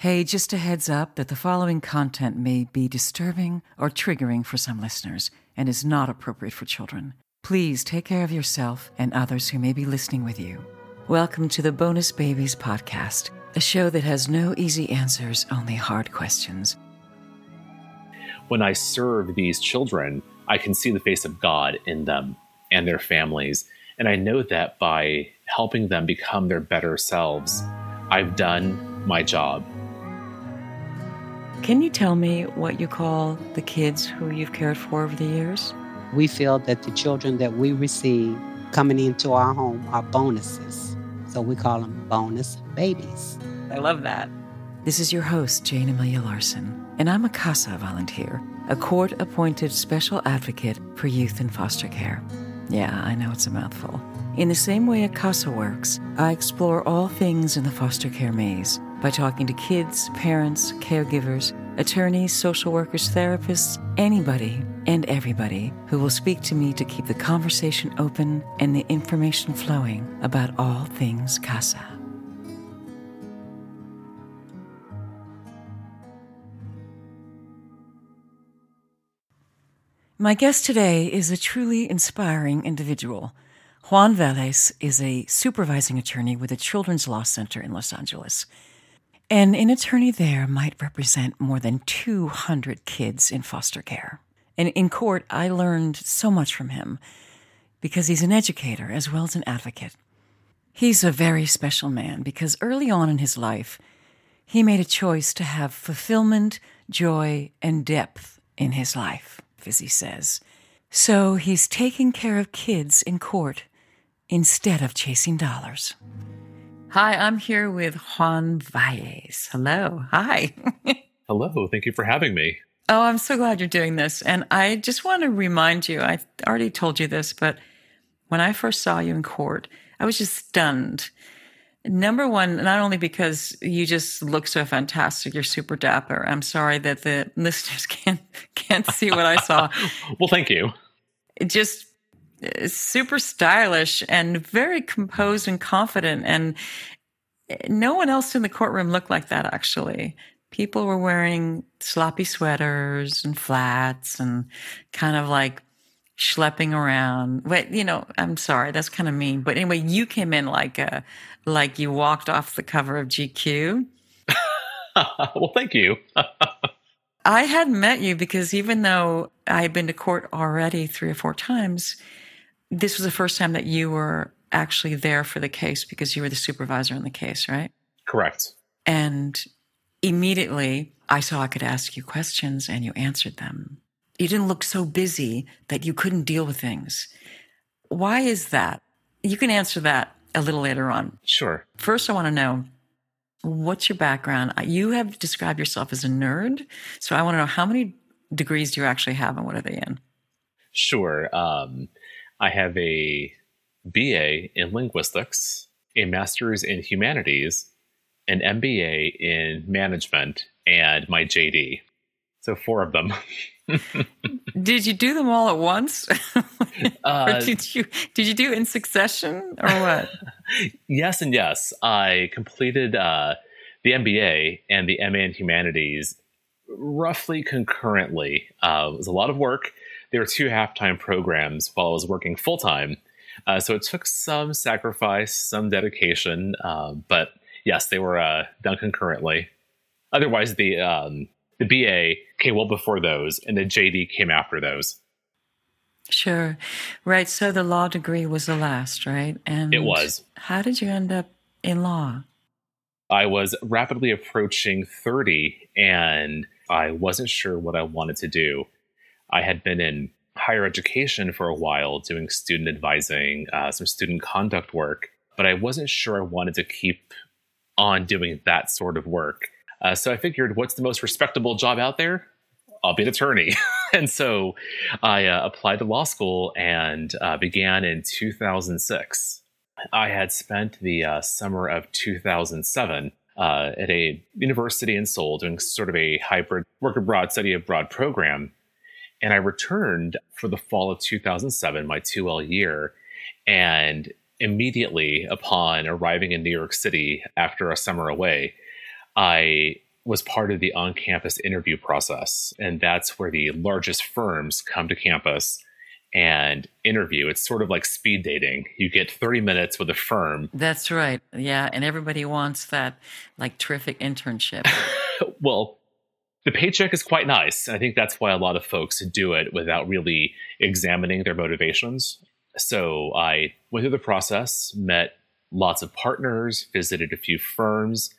Hey, just a heads up that the following content may be disturbing or triggering for some listeners and is not appropriate for children. Please take care of yourself and others who may be listening with you. Welcome to the Bonus Babies Podcast, a show that has no easy answers, only hard questions. When I serve these children, I can see the face of God in them and their families. And I know that by helping them become their better selves, I've done my job. Can you tell me what you call the kids who you've cared for over the years? We feel that the children that we receive coming into our home are bonuses. So we call them bonus babies. I love that. This is your host, Jayne Amelia Larson, and I'm a CASA volunteer, a court appointed special advocate for youth in foster care. Yeah, I know it's a mouthful. In the same way a CASA works, I explore all things in the foster care maze by talking to kids, parents, caregivers, attorneys, social workers, therapists, anybody and everybody who will speak to me to keep the conversation open and the information flowing about all things CASA. My guest today is a truly inspiring individual. Juan Valles is a supervising attorney with the Children's Law Center in Los Angeles. And an attorney there might represent more than 200 kids in foster care. And in court, I learned so much from him because he's an educator as well as an advocate. He's a very special man because early on in his life, he made a choice to have fulfillment, joy, and depth in his life he says. So he's taking care of kids in court instead of chasing dollars. Hi, I'm here with Juan Valles. Hello. Hi. Hello. Thank you for having me. Oh, I'm so glad you're doing this. And I just want to remind you I already told you this, but when I first saw you in court, I was just stunned Number one, not only because you just look so fantastic, you're super dapper. I'm sorry that the listeners can't can't see what I saw. well, thank you. Just super stylish and very composed and confident, and no one else in the courtroom looked like that. Actually, people were wearing sloppy sweaters and flats and kind of like schlepping around. But you know, I'm sorry, that's kind of mean. But anyway, you came in like a like you walked off the cover of GQ. well, thank you. I hadn't met you because even though I had been to court already three or four times, this was the first time that you were actually there for the case because you were the supervisor in the case, right? Correct. And immediately I saw I could ask you questions and you answered them. You didn't look so busy that you couldn't deal with things. Why is that? You can answer that a little later on. Sure. First, I want to know what's your background? You have described yourself as a nerd. So I want to know how many degrees do you actually have and what are they in? Sure. Um, I have a BA in linguistics, a master's in humanities, an MBA in management, and my JD. So four of them. did you do them all at once? uh, did you did you do in succession or what? yes and yes. I completed uh, the MBA and the MA in humanities roughly concurrently. Uh, it was a lot of work. There were two half-time programs while I was working full-time. Uh, so it took some sacrifice, some dedication, uh, but yes, they were uh, done concurrently. Otherwise, the um, the BA came well before those, and the JD came after those. Sure. Right. So the law degree was the last, right? And it was. How did you end up in law? I was rapidly approaching 30 and I wasn't sure what I wanted to do. I had been in higher education for a while doing student advising, uh, some student conduct work, but I wasn't sure I wanted to keep on doing that sort of work. Uh, so I figured, what's the most respectable job out there? I'll be an attorney. and so I uh, applied to law school and uh, began in 2006. I had spent the uh, summer of 2007 uh, at a university in Seoul doing sort of a hybrid work abroad, study abroad program. And I returned for the fall of 2007, my 2L year. And immediately upon arriving in New York City after a summer away, I was part of the on campus interview process. And that's where the largest firms come to campus and interview. It's sort of like speed dating. You get 30 minutes with a firm. That's right. Yeah. And everybody wants that like terrific internship. well, the paycheck is quite nice. And I think that's why a lot of folks do it without really examining their motivations. So I went through the process, met lots of partners, visited a few firms,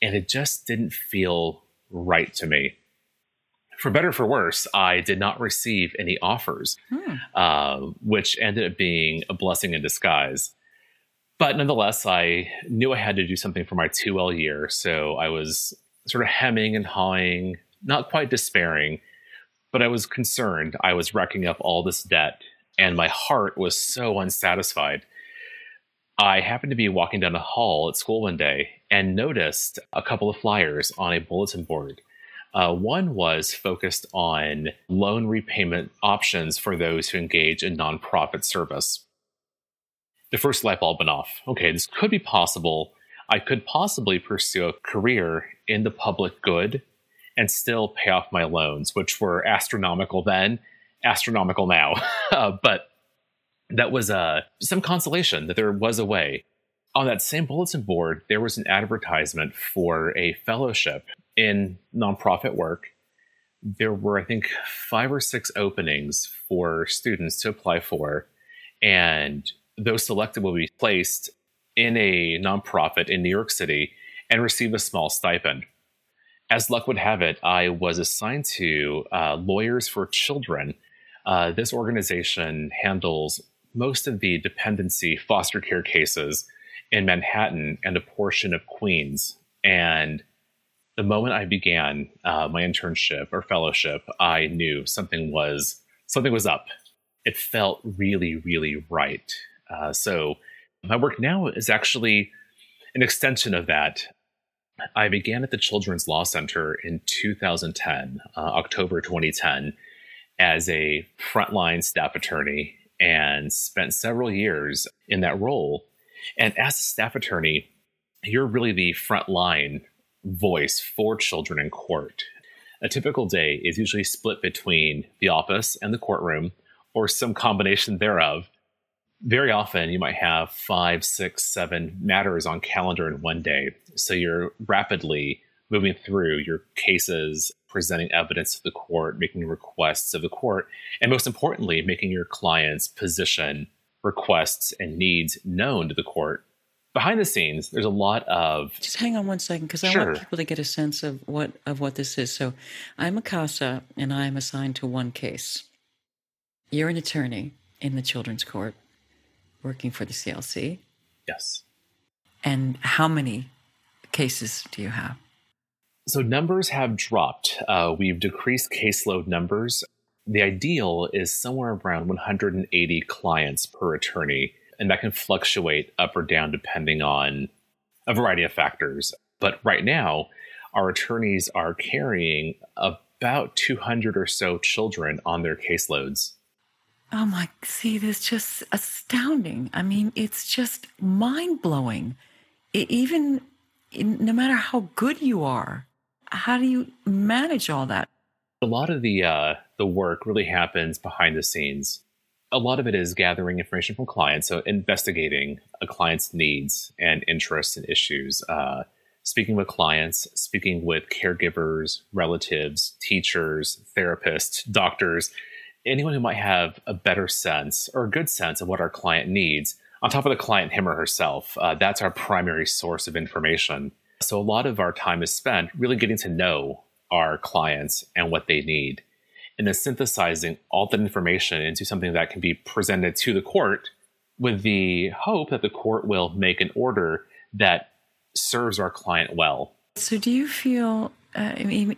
and it just didn't feel right to me. For better or for worse, I did not receive any offers, hmm. uh, which ended up being a blessing in disguise. But nonetheless, I knew I had to do something for my 2L year. So I was sort of hemming and hawing, not quite despairing, but I was concerned. I was racking up all this debt, and my heart was so unsatisfied. I happened to be walking down a hall at school one day and noticed a couple of flyers on a bulletin board. Uh, one was focused on loan repayment options for those who engage in nonprofit service. The first light bulb went off. Okay, this could be possible. I could possibly pursue a career in the public good and still pay off my loans, which were astronomical then, astronomical now. uh, but that was uh, some consolation that there was a way. On that same bulletin board, there was an advertisement for a fellowship in nonprofit work. There were, I think, five or six openings for students to apply for, and those selected will be placed in a nonprofit in New York City and receive a small stipend. As luck would have it, I was assigned to uh, Lawyers for Children. Uh, this organization handles most of the dependency foster care cases in Manhattan and a portion of Queens. And the moment I began uh, my internship or fellowship, I knew something was something was up. It felt really, really right. Uh, so my work now is actually an extension of that. I began at the Children's Law Center in 2010, uh, October 2010, as a frontline staff attorney and spent several years in that role. And as a staff attorney, you're really the frontline voice for children in court. A typical day is usually split between the office and the courtroom, or some combination thereof. Very often, you might have five, six, seven matters on calendar in one day. So you're rapidly moving through your cases, presenting evidence to the court, making requests of the court, and most importantly, making your client's position, requests, and needs known to the court. Behind the scenes, there's a lot of just hang on one second because I sure. want people to get a sense of what of what this is. So, I'm a CASA and I am assigned to one case. You're an attorney in the children's court, working for the CLC. Yes. And how many cases do you have? So numbers have dropped. Uh, we've decreased caseload numbers. The ideal is somewhere around 180 clients per attorney, and that can fluctuate up or down depending on a variety of factors. But right now, our attorneys are carrying about 200 or so children on their caseloads. Oh my, see, this just astounding. I mean, it's just mind blowing. Even no matter how good you are, how do you manage all that? A lot of the uh, the work really happens behind the scenes. A lot of it is gathering information from clients, so investigating a client's needs and interests and issues. Uh, speaking with clients, speaking with caregivers, relatives, teachers, therapists, doctors, anyone who might have a better sense or a good sense of what our client needs. On top of the client, him or herself, uh, that's our primary source of information. So a lot of our time is spent really getting to know our clients and what they need, and then synthesizing all that information into something that can be presented to the court with the hope that the court will make an order that serves our client well. So, do you feel, uh,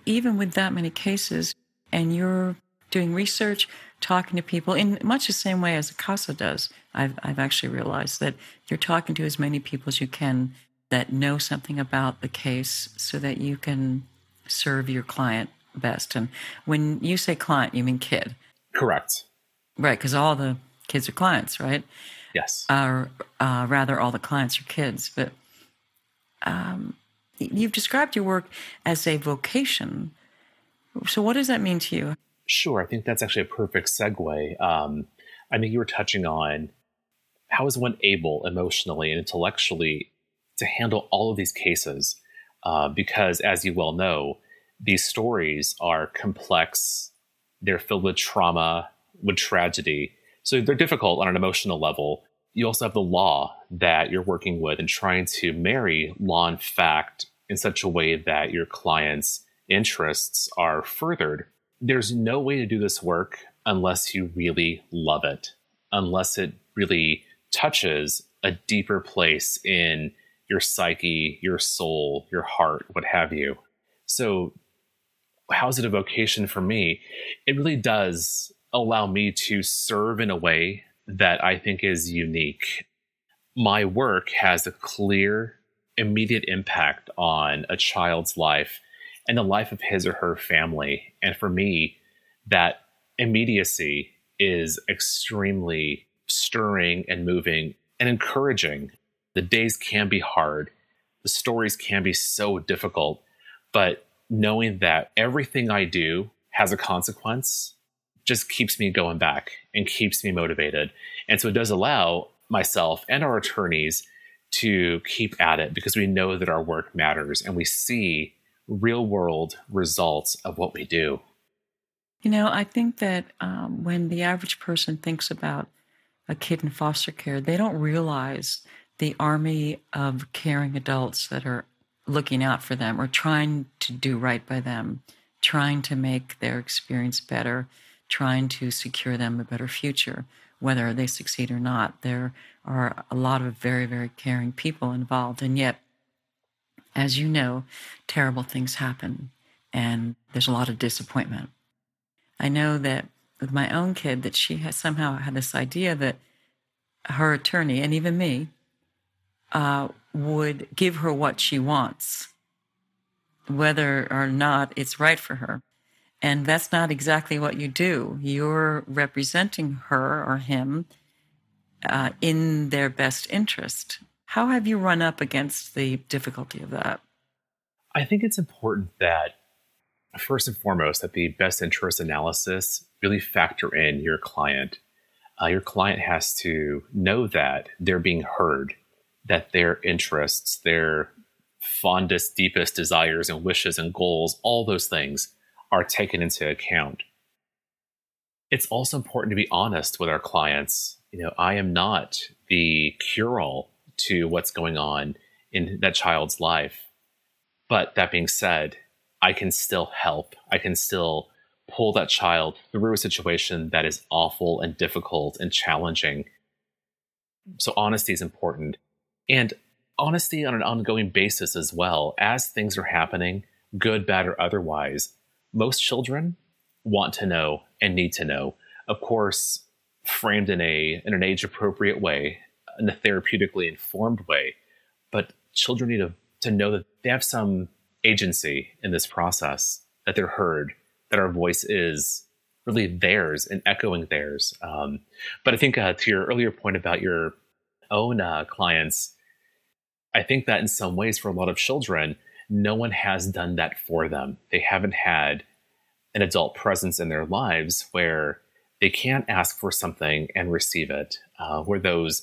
even with that many cases, and you're doing research, talking to people in much the same way as a CASA does, I've, I've actually realized that you're talking to as many people as you can that know something about the case so that you can serve your client best. And when you say client, you mean kid. Correct. Right, because all the kids are clients, right? Yes. Or uh, rather, all the clients are kids. But um, you've described your work as a vocation. So, what does that mean to you? Sure. I think that's actually a perfect segue. Um, I mean, you were touching on how is one able emotionally and intellectually to handle all of these cases? Uh, because, as you well know, these stories are complex, they're filled with trauma, with tragedy. So they're difficult on an emotional level. You also have the law that you're working with and trying to marry law and fact in such a way that your client's interests are furthered. There's no way to do this work unless you really love it, unless it really touches a deeper place in your psyche, your soul, your heart, what have you. So, how's it a vocation for me? It really does allow me to serve in a way that I think is unique. My work has a clear, immediate impact on a child's life and the life of his or her family. And for me, that immediacy is extremely stirring and moving and encouraging. The days can be hard, the stories can be so difficult, but knowing that everything I do has a consequence just keeps me going back and keeps me motivated. And so it does allow myself and our attorneys to keep at it because we know that our work matters and we see real world results of what we do. You know, I think that um, when the average person thinks about a kid in foster care, they don't realize the army of caring adults that are looking out for them or trying to do right by them, trying to make their experience better, trying to secure them a better future, whether they succeed or not. There are a lot of very, very caring people involved. And yet, as you know, terrible things happen and there's a lot of disappointment. I know that with my own kid that she has somehow had this idea that her attorney and even me uh, would give her what she wants, whether or not it's right for her. And that's not exactly what you do. You're representing her or him uh, in their best interest. How have you run up against the difficulty of that? I think it's important that, first and foremost, that the best interest analysis really factor in your client. Uh, your client has to know that they're being heard that their interests, their fondest, deepest desires and wishes and goals, all those things are taken into account. It's also important to be honest with our clients. You know, I am not the cure all to what's going on in that child's life. But that being said, I can still help. I can still pull that child through a situation that is awful and difficult and challenging. So, honesty is important and honesty on an ongoing basis as well. As things are happening, good, bad, or otherwise, most children want to know and need to know. Of course, framed in a in an age appropriate way, in a therapeutically informed way. But children need to, to know that they have some agency in this process, that they're heard, that our voice is really theirs and echoing theirs. Um, but I think uh, to your earlier point about your own uh, clients, I think that in some ways, for a lot of children, no one has done that for them. They haven't had an adult presence in their lives where they can't ask for something and receive it. Uh, where those,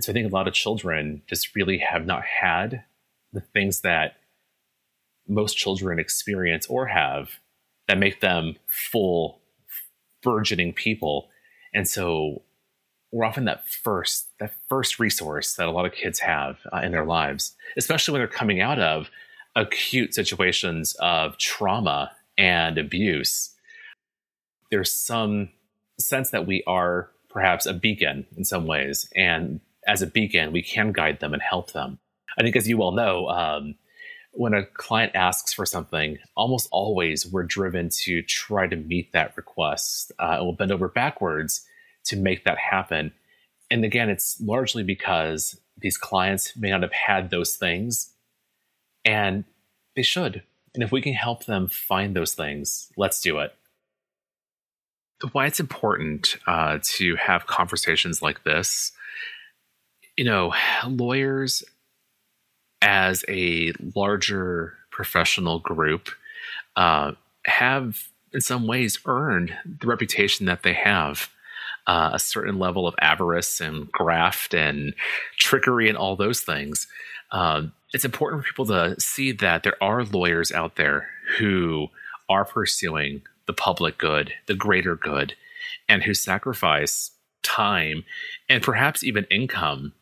so I think a lot of children just really have not had the things that most children experience or have that make them full, burgeoning people. And so we're often that first that first resource that a lot of kids have uh, in their lives, especially when they're coming out of acute situations of trauma and abuse. There's some sense that we are perhaps a beacon in some ways, and as a beacon, we can guide them and help them. I think, as you well know, um, when a client asks for something, almost always we're driven to try to meet that request. Uh, we'll bend over backwards to make that happen. And again, it's largely because these clients may not have had those things and they should. And if we can help them find those things, let's do it. Why it's important uh, to have conversations like this, you know, lawyers as a larger professional group, uh, have in some ways earned the reputation that they have. Uh, a certain level of avarice and graft and trickery and all those things. Um, it's important for people to see that there are lawyers out there who are pursuing the public good, the greater good, and who sacrifice time and perhaps even income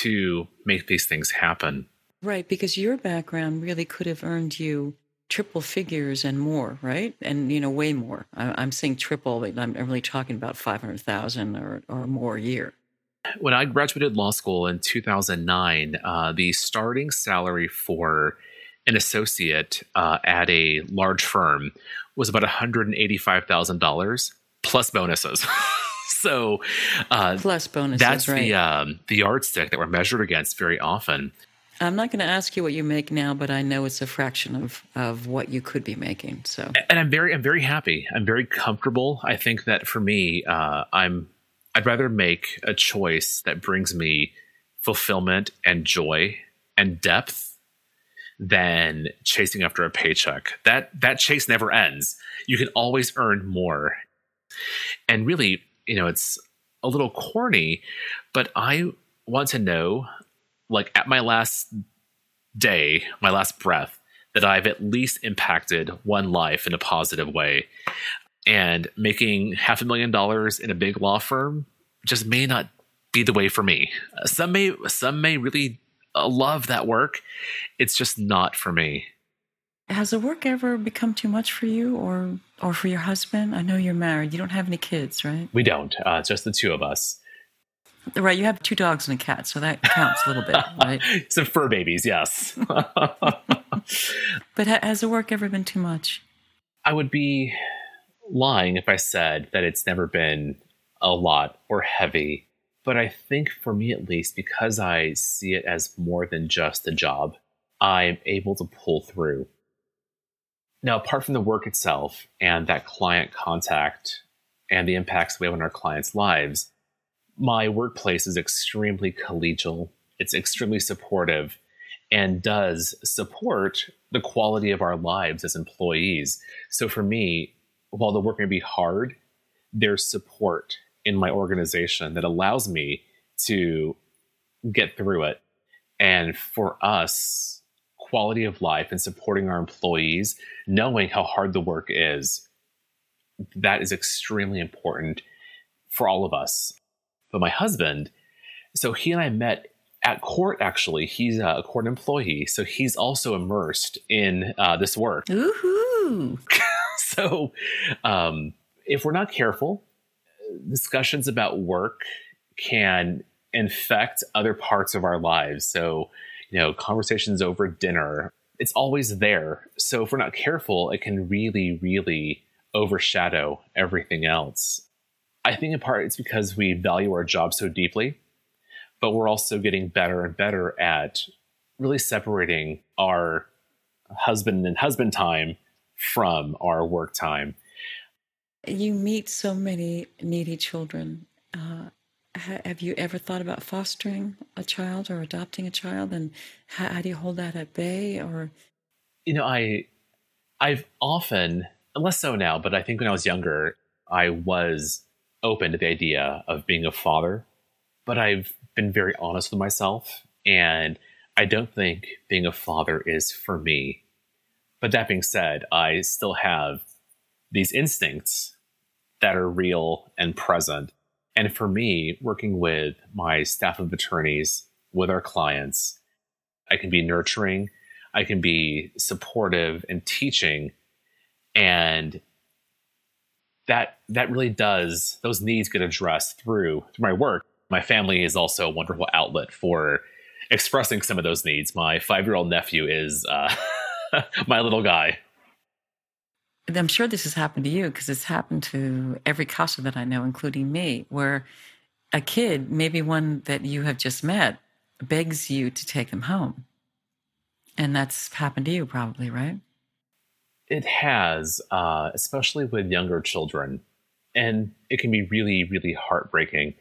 to make these things happen. Right, because your background really could have earned you triple figures and more, right? And you know, way more. I, am saying triple. but I'm really talking about five hundred thousand or or more a year. When I graduated law school in 2009, uh, the starting salary for an associate uh, at a large firm was about $185,000 plus bonuses. so uh, plus bonuses. That's right. the um, the yardstick that we're measured against very often. I'm not going to ask you what you make now, but I know it's a fraction of of what you could be making. So, and I'm very I'm very happy. I'm very comfortable. I think that for me, uh, I'm I'd rather make a choice that brings me fulfillment and joy and depth than chasing after a paycheck. That that chase never ends. You can always earn more. And really, you know, it's a little corny, but I want to know, like at my last day, my last breath, that I've at least impacted one life in a positive way. And making half a million dollars in a big law firm just may not be the way for me. Some may some may really uh, love that work. It's just not for me. Has the work ever become too much for you or or for your husband? I know you're married. You don't have any kids, right? We don't. Uh, just the two of us. Right. You have two dogs and a cat, so that counts a little bit, right? Some fur babies, yes. but has the work ever been too much? I would be lying if I said that it's never been a lot or heavy. But I think for me at least, because I see it as more than just a job, I'm able to pull through. Now, apart from the work itself and that client contact and the impacts we have on our clients' lives, my workplace is extremely collegial. It's extremely supportive and does support the quality of our lives as employees. So for me, while the work may be hard, there's support in my organization that allows me to get through it. And for us, quality of life and supporting our employees, knowing how hard the work is, that is extremely important for all of us. But my husband, so he and I met at court actually he's a court employee so he's also immersed in uh, this work Ooh. so um, if we're not careful discussions about work can infect other parts of our lives. So, you know, conversations over dinner, it's always there. So, if we're not careful, it can really, really overshadow everything else. I think in part it's because we value our job so deeply, but we're also getting better and better at really separating our husband and husband time from our work time you meet so many needy children. Uh, have you ever thought about fostering a child or adopting a child, and how, how do you hold that at bay? Or, you know, I, I've often, less so now, but I think when I was younger, I was open to the idea of being a father. But I've been very honest with myself, and I don't think being a father is for me. But that being said, I still have these instincts that are real and present. And for me, working with my staff of attorneys, with our clients, I can be nurturing, I can be supportive and teaching. And that that really does those needs get addressed through through my work. My family is also a wonderful outlet for expressing some of those needs. My five year old nephew is uh, my little guy. I'm sure this has happened to you because it's happened to every CASA that I know, including me, where a kid, maybe one that you have just met, begs you to take them home. And that's happened to you, probably, right? It has, uh, especially with younger children. And it can be really, really heartbreaking.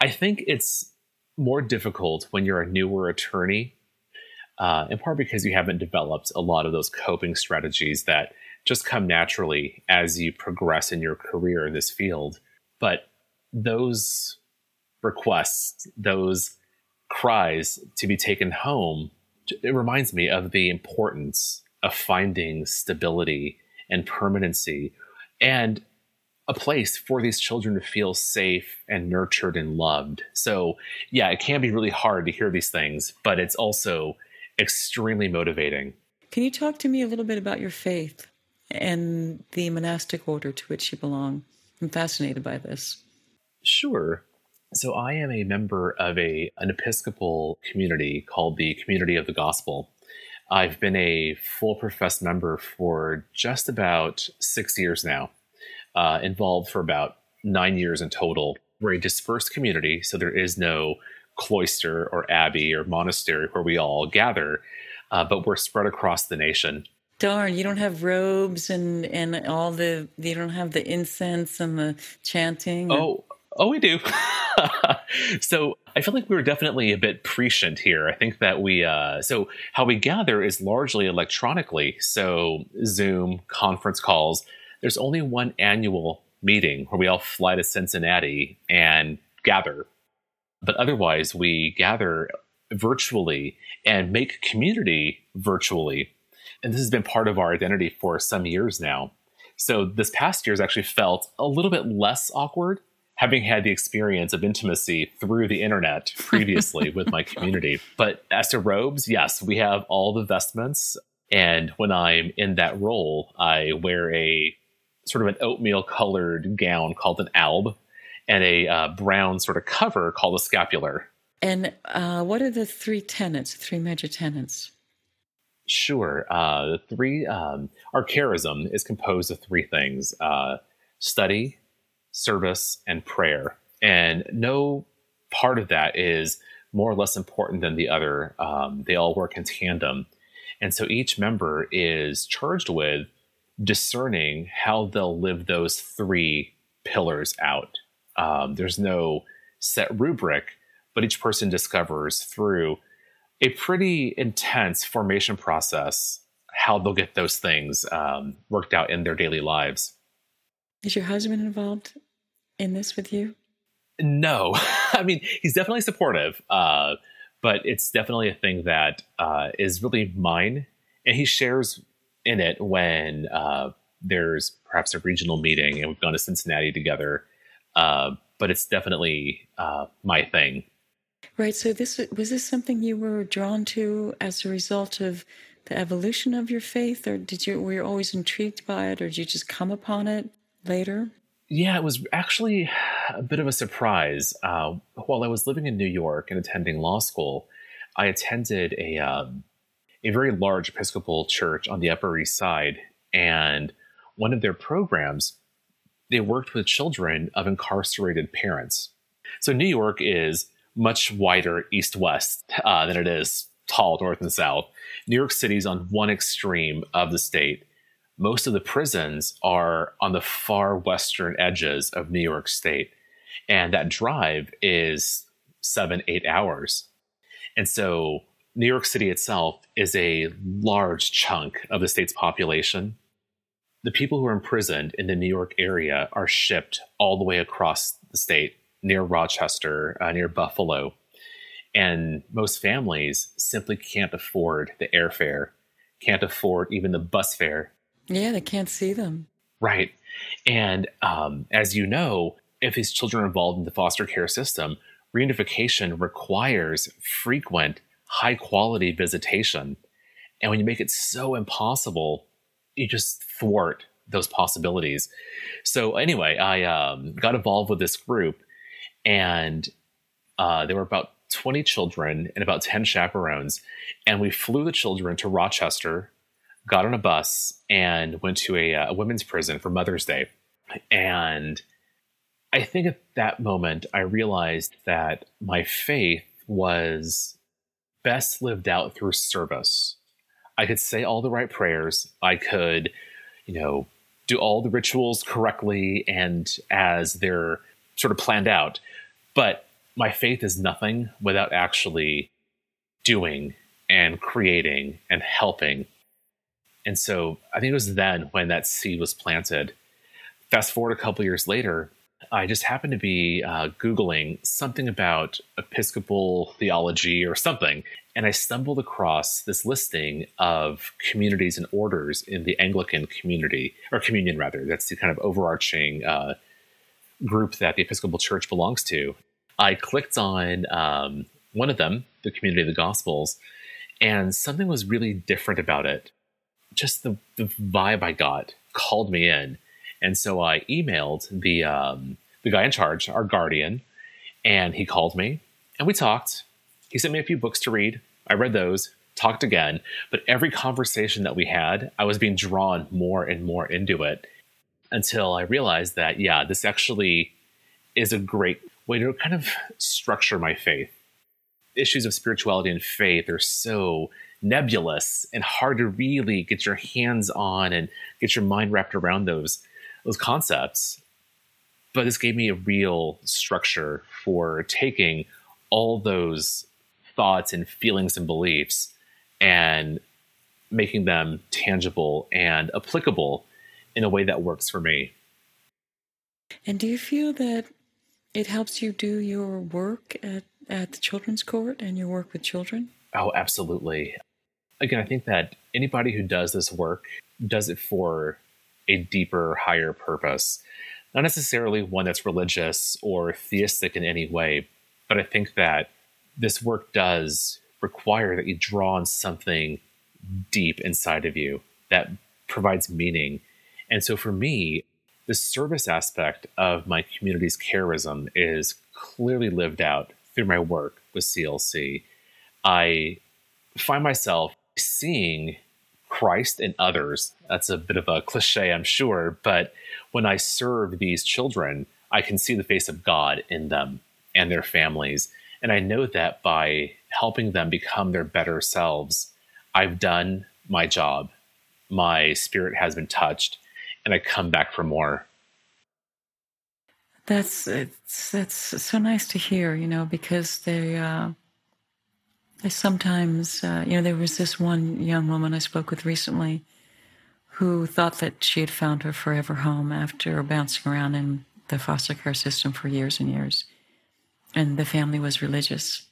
I think it's more difficult when you're a newer attorney uh, in part because you haven't developed a lot of those coping strategies that just come naturally as you progress in your career in this field. But those requests, those cries to be taken home, it reminds me of the importance of finding stability and permanency and a place for these children to feel safe and nurtured and loved. So, yeah, it can be really hard to hear these things, but it's also extremely motivating. Can you talk to me a little bit about your faith and the monastic order to which you belong? I'm fascinated by this. Sure. So I am a member of a an Episcopal community called the Community of the Gospel. I've been a full professed member for just about six years now, uh, involved for about nine years in total. We're a dispersed community, so there is no cloister or abbey or monastery where we all gather, uh, but we're spread across the nation. Darn, you don't have robes and and all the you don't have the incense and the chanting. Oh, oh, we do. so I feel like we were definitely a bit prescient here. I think that we, uh, so how we gather is largely electronically. So Zoom, conference calls. There's only one annual meeting where we all fly to Cincinnati and gather. But otherwise, we gather virtually and make community virtually. And this has been part of our identity for some years now. So this past year has actually felt a little bit less awkward having had the experience of intimacy through the internet previously with my community. But as to robes, yes, we have all the vestments. And when I'm in that role, I wear a sort of an oatmeal colored gown called an alb and a uh, brown sort of cover called a scapular. And uh, what are the three tenets, three major tenets? Sure. Uh, three, um, our charism is composed of three things uh, study, service, and prayer. And no part of that is more or less important than the other. Um, they all work in tandem. And so each member is charged with discerning how they'll live those three pillars out. Um, there's no set rubric, but each person discovers through a pretty intense formation process how they'll get those things um, worked out in their daily lives. Is your husband involved in this with you? No, I mean he's definitely supportive, uh, but it's definitely a thing that uh, is really mine, and he shares in it when uh, there's perhaps a regional meeting, and we've gone to Cincinnati together. Uh, but it's definitely uh, my thing. Right. So this was this something you were drawn to as a result of the evolution of your faith, or did you were you always intrigued by it, or did you just come upon it later? Yeah, it was actually a bit of a surprise. Uh, while I was living in New York and attending law school, I attended a um, a very large Episcopal church on the Upper East Side, and one of their programs they worked with children of incarcerated parents. So New York is much wider east west uh, than it is tall north and south. New York City is on one extreme of the state, most of the prisons are on the far western edges of New York State. And that drive is seven, eight hours. And so New York City itself is a large chunk of the state's population. The people who are imprisoned in the New York area are shipped all the way across the state near Rochester, uh, near Buffalo. And most families simply can't afford the airfare, can't afford even the bus fare yeah, they can't see them. Right. And um, as you know, if these children are involved in the foster care system, reunification requires frequent, high quality visitation. And when you make it so impossible, you just thwart those possibilities. So, anyway, I um, got involved with this group, and uh, there were about 20 children and about 10 chaperones. And we flew the children to Rochester got on a bus and went to a, a women's prison for Mother's Day. And I think at that moment, I realized that my faith was best lived out through service. I could say all the right prayers. I could, you know, do all the rituals correctly and as they're sort of planned out. But my faith is nothing without actually doing and creating and helping. And so I think it was then when that seed was planted. Fast forward a couple years later, I just happened to be uh, Googling something about Episcopal theology or something. And I stumbled across this listing of communities and orders in the Anglican community, or communion rather. That's the kind of overarching uh, group that the Episcopal Church belongs to. I clicked on um, one of them, the Community of the Gospels, and something was really different about it. Just the, the vibe I got called me in. And so I emailed the um, the guy in charge, our guardian, and he called me and we talked. He sent me a few books to read. I read those, talked again, but every conversation that we had, I was being drawn more and more into it until I realized that, yeah, this actually is a great way to kind of structure my faith. Issues of spirituality and faith are so nebulous and hard to really get your hands on and get your mind wrapped around those those concepts. But this gave me a real structure for taking all those thoughts and feelings and beliefs and making them tangible and applicable in a way that works for me. And do you feel that it helps you do your work at, at the children's court and your work with children? Oh, absolutely. Again, I think that anybody who does this work does it for a deeper, higher purpose. Not necessarily one that's religious or theistic in any way, but I think that this work does require that you draw on something deep inside of you that provides meaning. And so for me, the service aspect of my community's charism is clearly lived out through my work with CLC. I find myself seeing Christ in others. That's a bit of a cliche, I'm sure, but when I serve these children, I can see the face of God in them and their families. And I know that by helping them become their better selves, I've done my job. My spirit has been touched, and I come back for more. That's it's that's so nice to hear, you know, because they uh, they sometimes, uh, you know, there was this one young woman I spoke with recently who thought that she had found her forever home after bouncing around in the foster care system for years and years and the family was religious.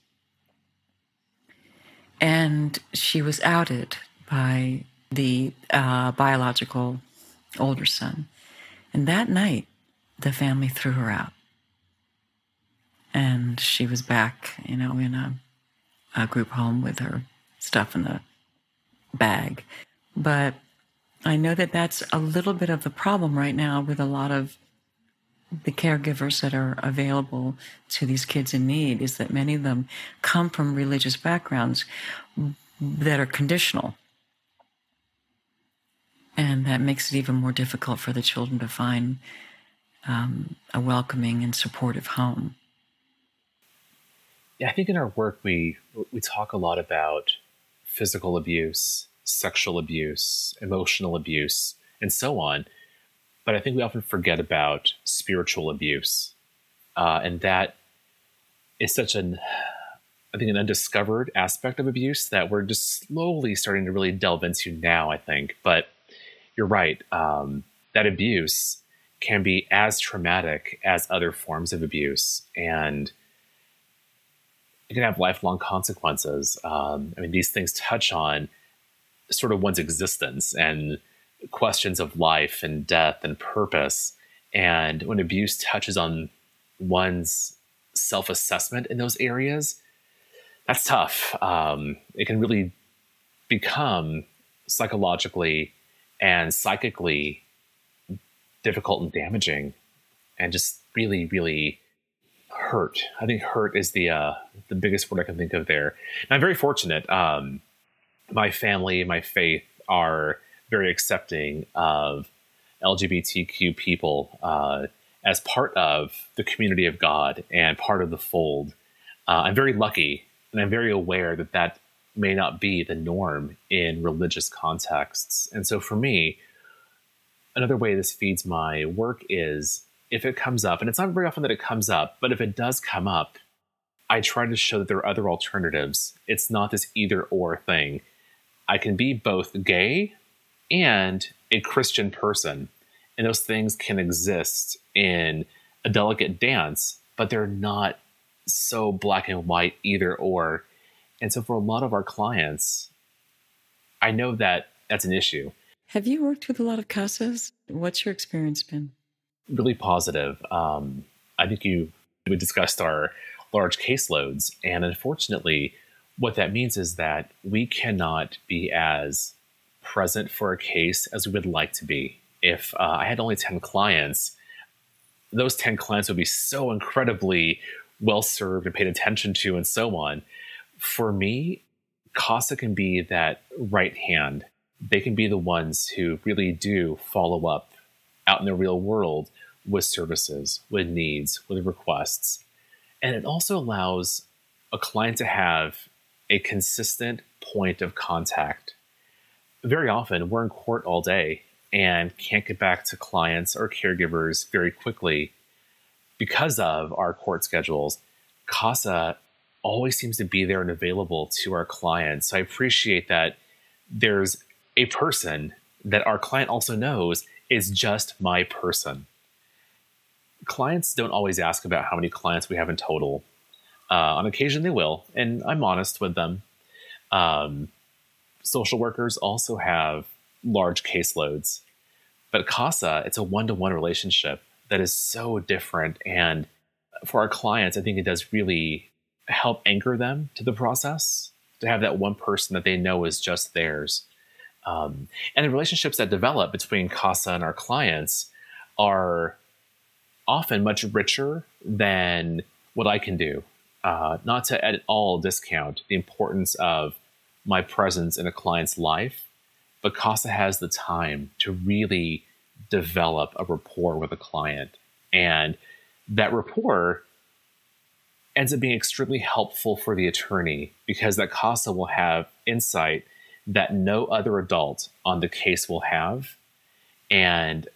And she was outed by the uh, biological older son. And that night, the family threw her out. And she was back, you know, in a, a group home with her stuff in the bag. But I know that that's a little bit of the problem right now with a lot of the caregivers that are available to these kids in need is that many of them come from religious backgrounds that are conditional. And that makes it even more difficult for the children to find um, a welcoming and supportive home. Yeah, I think in our work we we talk a lot about physical abuse, sexual abuse, emotional abuse, and so on. But I think we often forget about spiritual abuse. Uh, and that is such an, I think, an undiscovered aspect of abuse that we're just slowly starting to really delve into now, I think. But you're right. Um, that abuse can be as traumatic as other forms of abuse. And it can have lifelong consequences. Um, I mean, these things touch on sort of one's existence and questions of life and death and purpose. And when abuse touches on one's self assessment in those areas, that's tough. Um, it can really become psychologically and psychically difficult and damaging and just really, really hurt. I think hurt is the uh, the biggest word I can think of there. And I'm very fortunate. Um, my family, my faith are very accepting of LGBTQ people uh, as part of the community of God and part of the fold. Uh, I'm very lucky and I'm very aware that that may not be the norm in religious contexts. And so for me, another way this feeds my work is if it comes up, and it's not very often that it comes up, but if it does come up, I try to show that there are other alternatives. It's not this either or thing. I can be both gay and a Christian person, and those things can exist in a delicate dance, but they're not so black and white either or. And so for a lot of our clients, I know that that's an issue. Have you worked with a lot of CASAs? What's your experience been? Really positive. Um, I think you we discussed our large caseloads, and unfortunately, what that means is that we cannot be as present for a case as we would like to be. If uh, I had only 10 clients, those 10 clients would be so incredibly well served and paid attention to, and so on. For me, CASA can be that right hand. They can be the ones who really do follow up out in the real world with services, with needs, with requests. And it also allows a client to have a consistent point of contact. Very often, we're in court all day and can't get back to clients or caregivers very quickly because of our court schedules. CASA always seems to be there and available to our clients. So I appreciate that there's a person that our client also knows is just my person. Clients don't always ask about how many clients we have in total. Uh, on occasion, they will, and I'm honest with them. Um, social workers also have large caseloads, but CASA, it's a one to one relationship that is so different. And for our clients, I think it does really help anchor them to the process to have that one person that they know is just theirs. Um, and the relationships that develop between CASA and our clients are often much richer than what I can do. Uh, not to at all discount the importance of my presence in a client's life, but CASA has the time to really develop a rapport with a client. And that rapport ends up being extremely helpful for the attorney because that CASA will have insight that no other adult on the case will have. And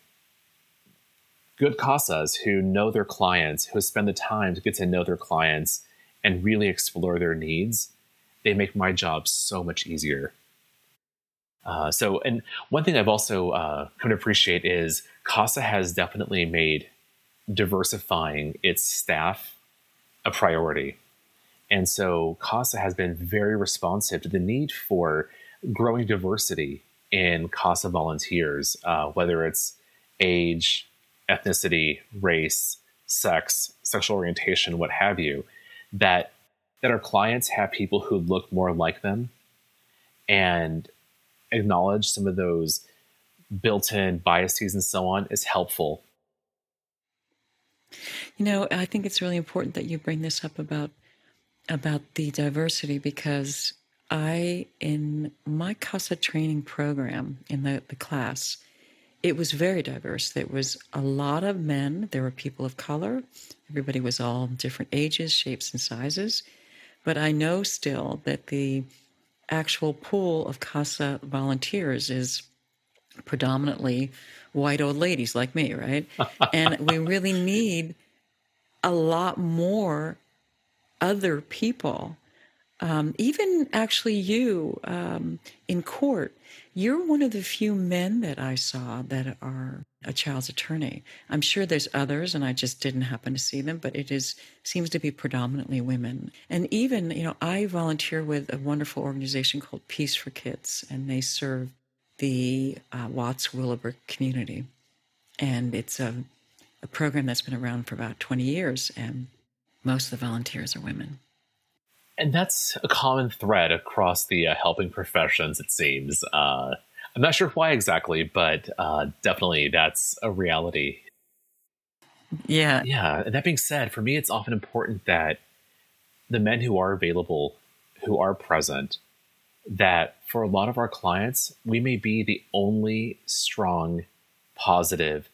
good CASAs who know their clients, who spend the time to get to know their clients and really explore their needs, they make my job so much easier. Uh, so, and one thing I've also uh, come to appreciate is CASA has definitely made diversifying its staff a priority. And so CASA has been very responsive to the need for growing diversity in CASA volunteers, uh, whether it's age, ethnicity, race, sex, sexual orientation, what have you, that that our clients have people who look more like them and acknowledge some of those built-in biases and so on is helpful you know, I think it's really important that you bring this up about about the diversity because I, in my CASA training program in the, the class, it was very diverse. There was a lot of men, there were people of color, everybody was all different ages, shapes, and sizes. But I know still that the actual pool of CASA volunteers is predominantly white old ladies like me, right? and we really need a lot more other people. Um, even actually, you um, in court, you're one of the few men that I saw that are a child's attorney. I'm sure there's others, and I just didn't happen to see them, but it is seems to be predominantly women. And even, you know, I volunteer with a wonderful organization called Peace for Kids, and they serve the uh, Watts Willowbrook community. And it's a, a program that's been around for about 20 years, and most of the volunteers are women. And that's a common thread across the uh, helping professions, it seems. Uh, I'm not sure why exactly, but uh, definitely that's a reality. Yeah. Yeah. And that being said, for me, it's often important that the men who are available, who are present, that for a lot of our clients, we may be the only strong, positive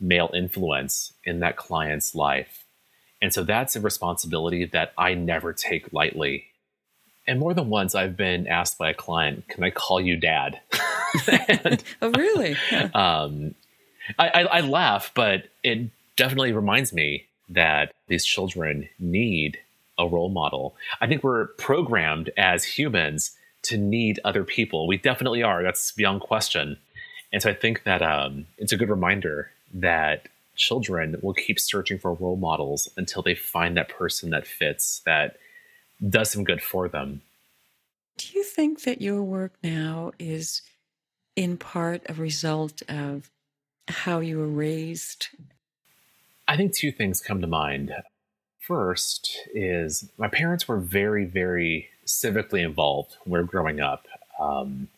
male influence in that client's life. And so that's a responsibility that I never take lightly. And more than once, I've been asked by a client, Can I call you dad? and, oh, really? um, I, I, I laugh, but it definitely reminds me that these children need a role model. I think we're programmed as humans to need other people. We definitely are. That's beyond question. And so I think that um, it's a good reminder that children will keep searching for role models until they find that person that fits, that does some good for them. Do you think that your work now is in part a result of how you were raised? I think two things come to mind. First is my parents were very, very civically involved when we were growing up. Um,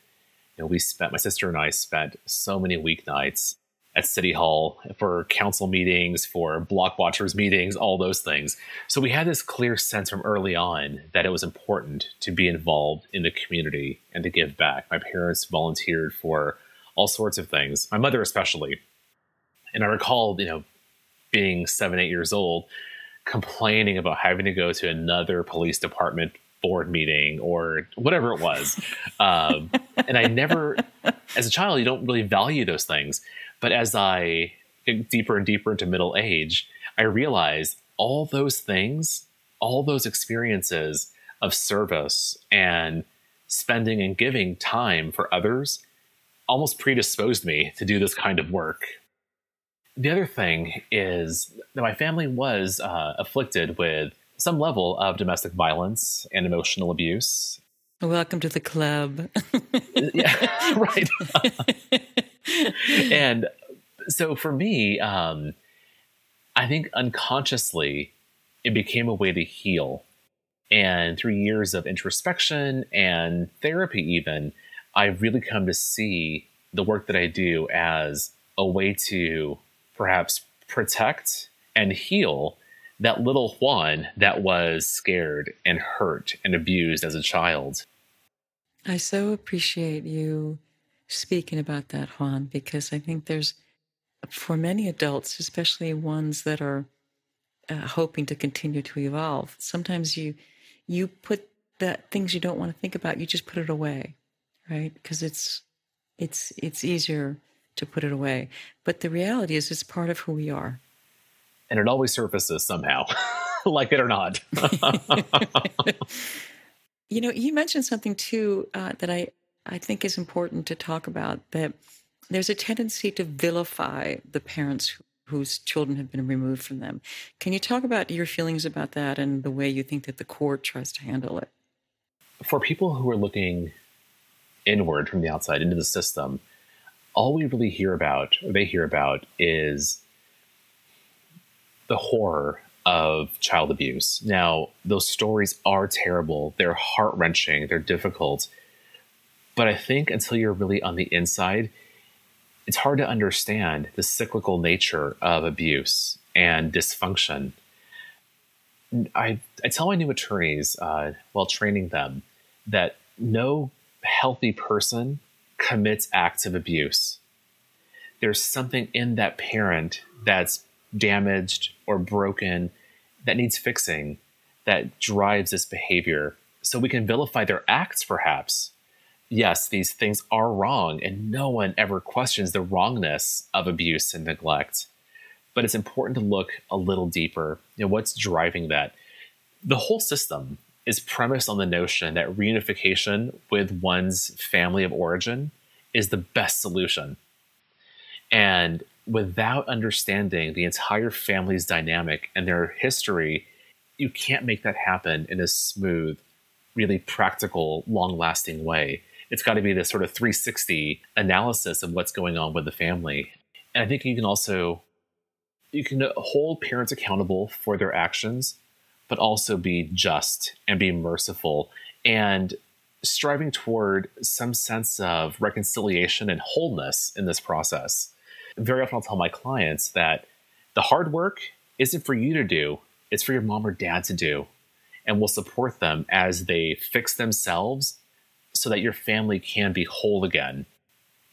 you know, we spent my sister and I spent so many weeknights at City Hall for council meetings, for block watchers meetings, all those things. So we had this clear sense from early on that it was important to be involved in the community and to give back. My parents volunteered for all sorts of things, my mother especially. And I recall, you know, being seven, eight years old, complaining about having to go to another police department board meeting or whatever it was. um, and I never, as a child, you don't really value those things. But as I get deeper and deeper into middle age, I realize all those things, all those experiences of service and spending and giving time for others almost predisposed me to do this kind of work. The other thing is that my family was uh, afflicted with some level of domestic violence and emotional abuse. Welcome to the club. yeah, right. and so for me, um, I think unconsciously it became a way to heal. And through years of introspection and therapy, even, I've really come to see the work that I do as a way to perhaps protect and heal that little Juan that was scared and hurt and abused as a child. I so appreciate you speaking about that, Juan, because I think there's, for many adults, especially ones that are uh, hoping to continue to evolve, sometimes you you put that things you don't want to think about, you just put it away, right? Because it's it's it's easier to put it away. But the reality is, it's part of who we are, and it always surfaces somehow, like it or not. you know, you mentioned something too uh, that I I think is important to talk about that there's a tendency to vilify the parents whose children have been removed from them. Can you talk about your feelings about that and the way you think that the court tries to handle it? For people who are looking inward from the outside into the system, all we really hear about, or they hear about, is the horror of child abuse. Now, those stories are terrible, they're heart wrenching, they're difficult. But I think until you're really on the inside, it's hard to understand the cyclical nature of abuse and dysfunction. I, I tell my new attorneys uh, while training them that no healthy person commits acts of abuse. There's something in that parent that's damaged or broken that needs fixing that drives this behavior. So we can vilify their acts, perhaps, yes, these things are wrong, and no one ever questions the wrongness of abuse and neglect. But it's important to look a little deeper. You know, what's driving that? The whole system is premised on the notion that reunification with one's family of origin is the best solution. And without understanding the entire family's dynamic and their history, you can't make that happen in a smooth, really practical, long lasting way it's got to be this sort of 360 analysis of what's going on with the family. And I think you can also you can hold parents accountable for their actions, but also be just and be merciful and striving toward some sense of reconciliation and wholeness in this process. Very often I'll tell my clients that the hard work isn't for you to do, it's for your mom or dad to do. And we'll support them as they fix themselves so that your family can be whole again.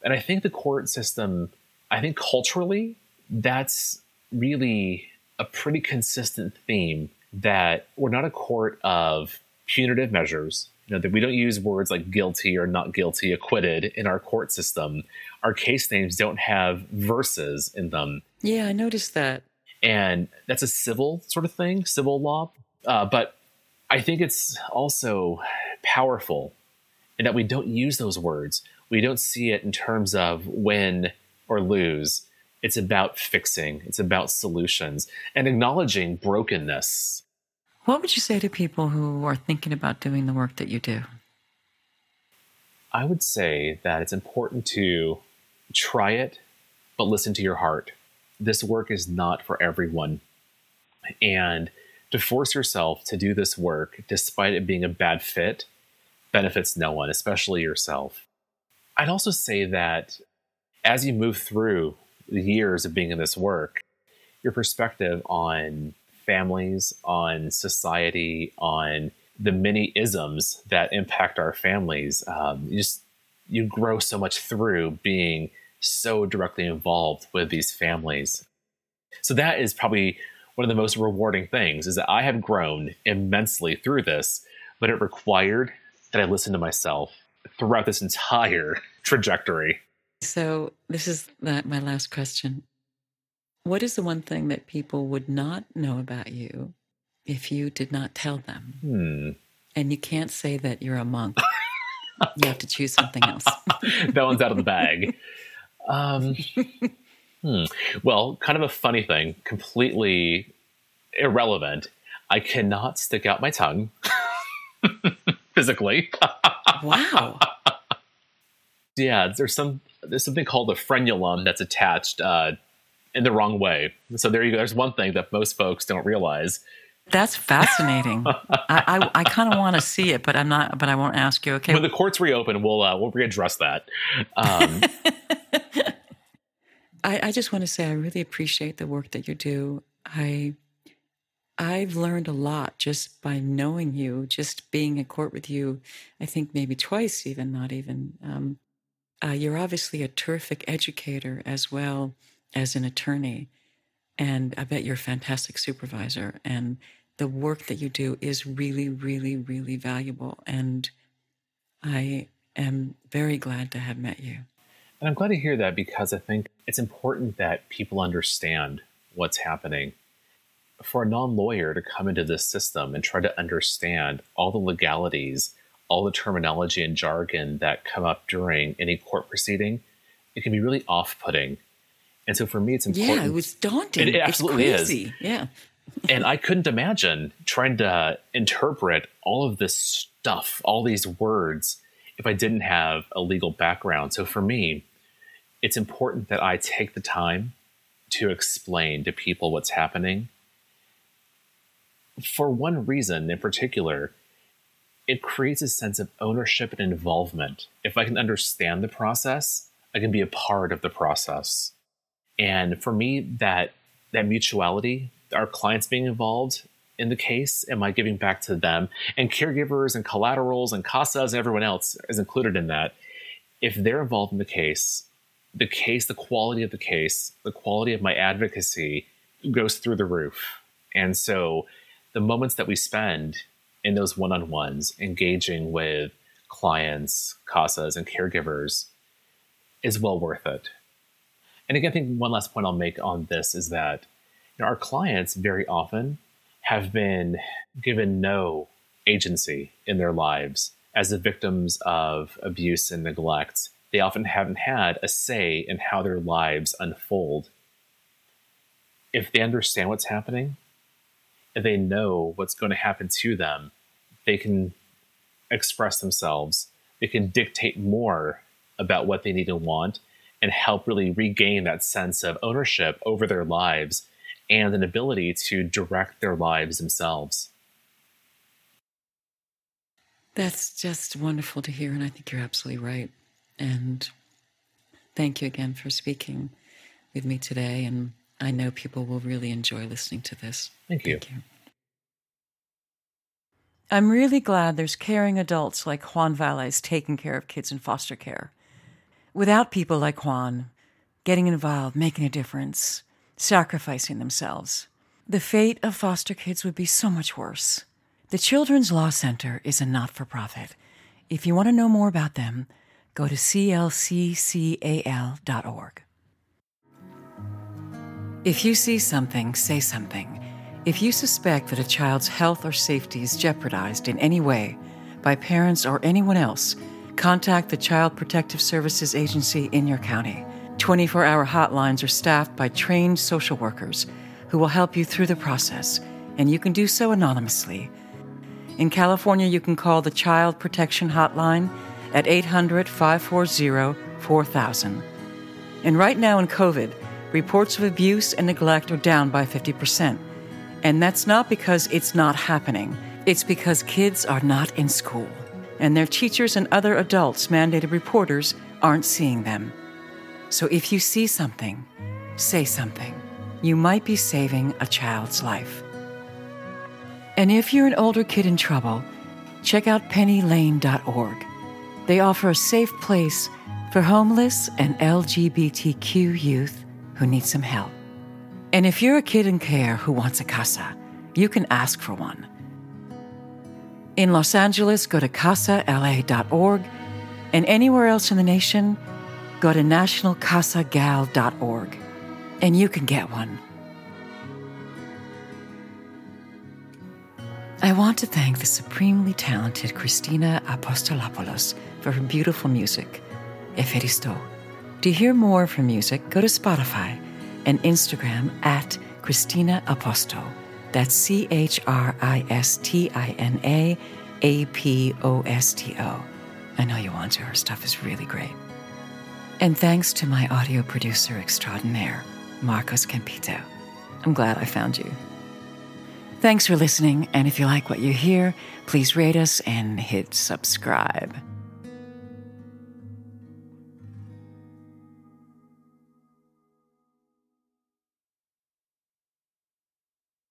And I think the court system, I think culturally, that's really a pretty consistent theme that we're not a court of punitive measures. You know, that we don't use words like guilty or not guilty, acquitted in our court system. Our case names don't have versus in them. Yeah, I noticed that. And that's a civil sort of thing, civil law. Uh, but I think it's also powerful in that we don't use those words. We don't see it in terms of win or lose. It's about fixing, it's about solutions and acknowledging brokenness. What would you say to people who are thinking about doing the work that you do? I would say that it's important to try it, but listen to your heart. This work is not for everyone. And to force yourself to do this work, despite it being a bad fit, benefits no one, especially yourself. I'd also say that as you move through the years of being in this work, your perspective on families, on society, on the many isms that impact our families, um, you just you grow so much through being so directly involved with these families. So that is probably one of the most rewarding things is that I have grown immensely through this, but it required that I listen to myself throughout this entire trajectory. So, this is my last question. What is the one thing that people would not know about you if you did not tell them? Hmm. And you can't say that you're a monk. you have to choose something else. that one's out of the bag. Um, hmm. Well, kind of a funny thing, completely irrelevant. I cannot stick out my tongue physically. wow. Yeah, there's some there's something called a frenulum that's attached uh, in the wrong way. So there you go. There's one thing that most folks don't realize. That's fascinating. I, I, I kind of want to see it, but I'm not. But I won't ask you. Okay. When the courts reopen, we'll uh, we'll readdress that. Um, I, I just want to say I really appreciate the work that you do. I I've learned a lot just by knowing you, just being in court with you. I think maybe twice, even not even. Um, uh, you're obviously a terrific educator as well as an attorney, and I bet you're a fantastic supervisor. And the work that you do is really, really, really valuable. And I am very glad to have met you. And I'm glad to hear that because I think it's important that people understand what's happening. For a non lawyer to come into this system and try to understand all the legalities, all the terminology and jargon that come up during any court proceeding, it can be really off putting. And so for me, it's important. Yeah, it was daunting. It, it absolutely is. Yeah. and I couldn't imagine trying to interpret all of this stuff, all these words, if I didn't have a legal background. So for me, it's important that I take the time to explain to people what's happening. For one reason in particular, it creates a sense of ownership and involvement. If I can understand the process, I can be a part of the process. And for me, that that mutuality, our clients being involved in the case, am I giving back to them? And caregivers and collaterals and CASAs and everyone else is included in that. If they're involved in the case, the case, the quality of the case, the quality of my advocacy goes through the roof. And so the moments that we spend in those one on ones, engaging with clients, CASAs, and caregivers is well worth it. And again, I think one last point I'll make on this is that you know, our clients very often have been given no agency in their lives as the victims of abuse and neglect they often haven't had a say in how their lives unfold. If they understand what's happening, if they know what's going to happen to them, they can express themselves. They can dictate more about what they need and want and help really regain that sense of ownership over their lives and an ability to direct their lives themselves. That's just wonderful to hear, and I think you're absolutely right. And thank you again for speaking with me today. And I know people will really enjoy listening to this. Thank you. Thank you. I'm really glad there's caring adults like Juan Valles taking care of kids in foster care. Without people like Juan getting involved, making a difference, sacrificing themselves, the fate of foster kids would be so much worse. The Children's Law Center is a not for profit. If you want to know more about them, go to clccal.org. If you see something, say something. If you suspect that a child's health or safety is jeopardized in any way by parents or anyone else, contact the Child Protective Services Agency in your county. 24 hour hotlines are staffed by trained social workers who will help you through the process, and you can do so anonymously. In California, you can call the Child Protection Hotline at 800 540 4000. And right now in COVID, reports of abuse and neglect are down by 50%. And that's not because it's not happening, it's because kids are not in school, and their teachers and other adults, mandated reporters, aren't seeing them. So if you see something, say something. You might be saving a child's life. And if you're an older kid in trouble, check out pennylane.org. They offer a safe place for homeless and LGBTQ youth who need some help. And if you're a kid in care who wants a CASA, you can ask for one. In Los Angeles, go to casala.org, and anywhere else in the nation, go to nationalcasagal.org, and you can get one. I want to thank the supremely talented Christina Apostolopoulos for her beautiful music, Eferisto. To hear more of her music, go to Spotify and Instagram at Christina Aposto. That's C H R I S T I N A A P O S T O. I know you want to. Her stuff is really great. And thanks to my audio producer extraordinaire, Marcos Campito. I'm glad I found you. Thanks for listening, and if you like what you hear, please rate us and hit subscribe.